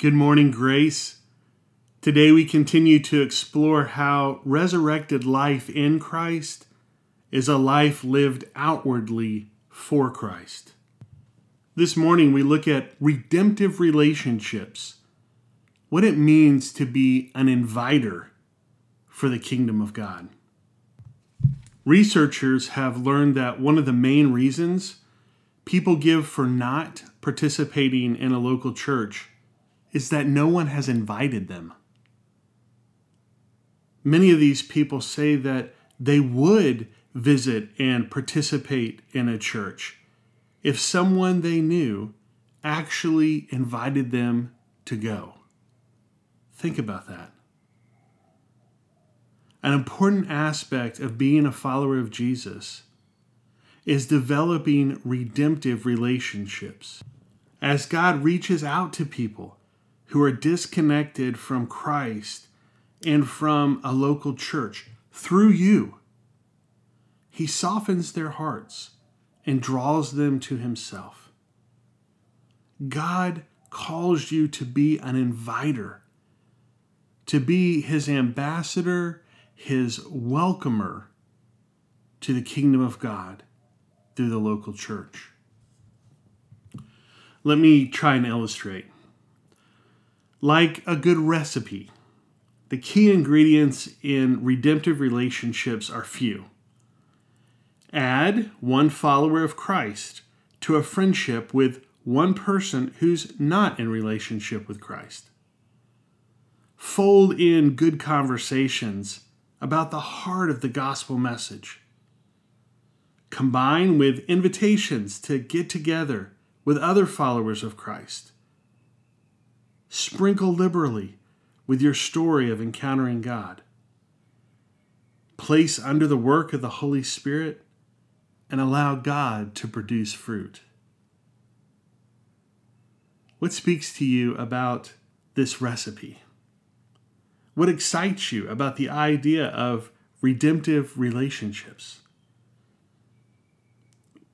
Good morning, Grace. Today we continue to explore how resurrected life in Christ is a life lived outwardly for Christ. This morning we look at redemptive relationships, what it means to be an inviter for the kingdom of God. Researchers have learned that one of the main reasons people give for not participating in a local church is that no one has invited them. Many of these people say that they would visit and participate in a church if someone they knew actually invited them to go. Think about that. An important aspect of being a follower of Jesus is developing redemptive relationships. As God reaches out to people, who are disconnected from Christ and from a local church through you. He softens their hearts and draws them to Himself. God calls you to be an inviter, to be His ambassador, His welcomer to the kingdom of God through the local church. Let me try and illustrate. Like a good recipe, the key ingredients in redemptive relationships are few. Add one follower of Christ to a friendship with one person who's not in relationship with Christ. Fold in good conversations about the heart of the gospel message. Combine with invitations to get together with other followers of Christ Sprinkle liberally with your story of encountering God. Place under the work of the Holy Spirit and allow God to produce fruit. What speaks to you about this recipe? What excites you about the idea of redemptive relationships?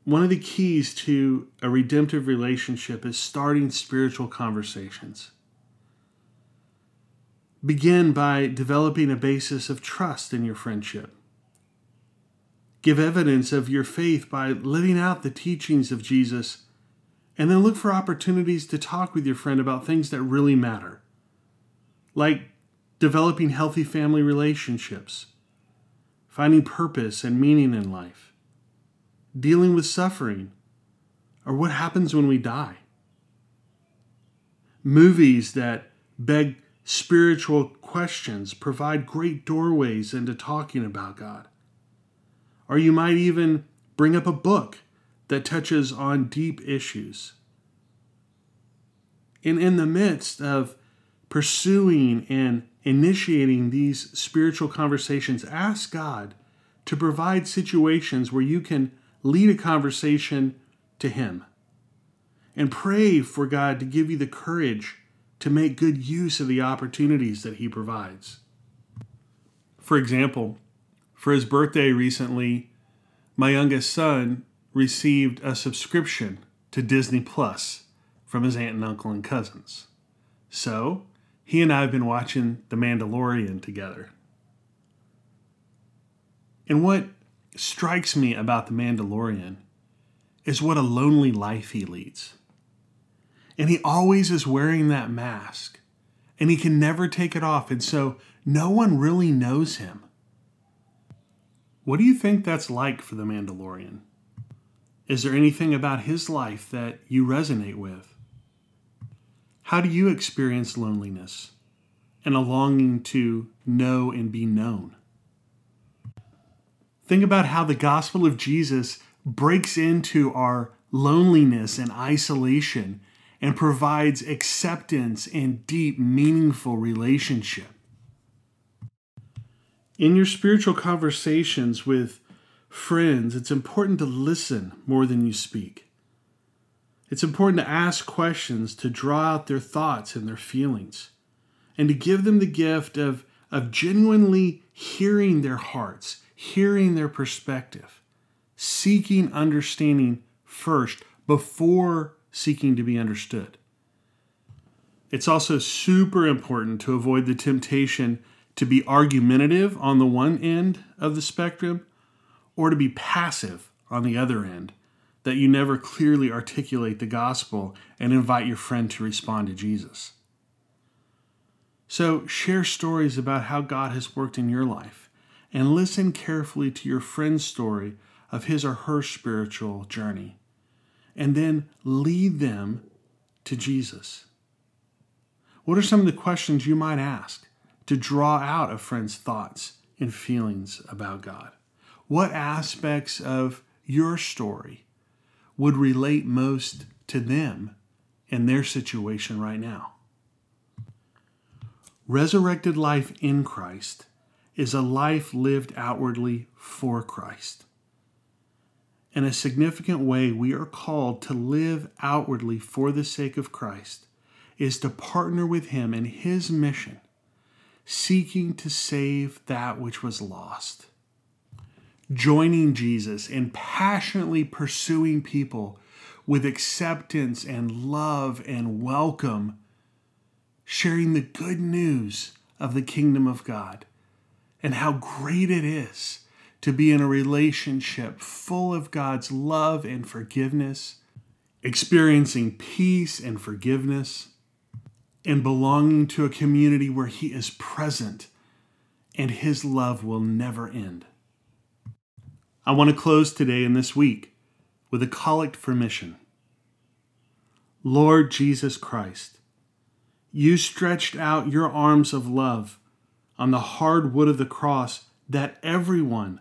One of the keys to a redemptive relationship is starting spiritual conversations. Begin by developing a basis of trust in your friendship. Give evidence of your faith by living out the teachings of Jesus, and then look for opportunities to talk with your friend about things that really matter, like developing healthy family relationships, finding purpose and meaning in life, dealing with suffering, or what happens when we die. Movies that beg spiritual questions provide great doorways into talking about God. Or you might even bring up a book that touches on deep issues. And in the midst of pursuing and initiating these spiritual conversations, ask God to provide situations where you can lead a conversation to Him. And pray for God to give you the courage to make good use of the opportunities that He provides. For example, for his birthday recently, my youngest son received a subscription to Disney Plus from his aunt and uncle and cousins. So, he and I have been watching The Mandalorian together. And what strikes me about The Mandalorian is what a lonely life he leads. And he always is wearing that mask. And he can never take it off. And so no one really knows him. What do you think that's like for the Mandalorian? Is there anything about his life that you resonate with? How do you experience loneliness and a longing to know and be known? Think about how the gospel of Jesus breaks into our loneliness and isolation and provides acceptance and deep, meaningful relationship. In your spiritual conversations with friends, it's important to listen more than you speak. It's important to ask questions to draw out their thoughts and their feelings, and to give them the gift of, of genuinely hearing their hearts, hearing their perspective, seeking understanding first before seeking to be understood. It's also super important to avoid the temptation to be argumentative on the one end of the spectrum or to be passive on the other end, that you never clearly articulate the gospel and invite your friend to respond to Jesus. So, share stories about how God has worked in your life and listen carefully to your friend's story of his or her spiritual journey. And then lead them to Jesus. What are some of the questions you might ask to draw out a friend's thoughts and feelings about God? What aspects of your story would relate most to them and their situation right now? Resurrected life in Christ is a life lived outwardly for Christ. In a significant way, we are called to live outwardly for the sake of Christ, is to partner with Him in His mission, seeking to save that which was lost. Joining Jesus and passionately pursuing people with acceptance and love and welcome sharing the good news of the kingdom of God and how great it is to be in a relationship full of God's love and forgiveness, experiencing peace and forgiveness, and belonging to a community where He is present and His love will never end. I want to close today and this week with a collect for mission. Lord Jesus Christ, you stretched out your arms of love on the hard wood of the cross that everyone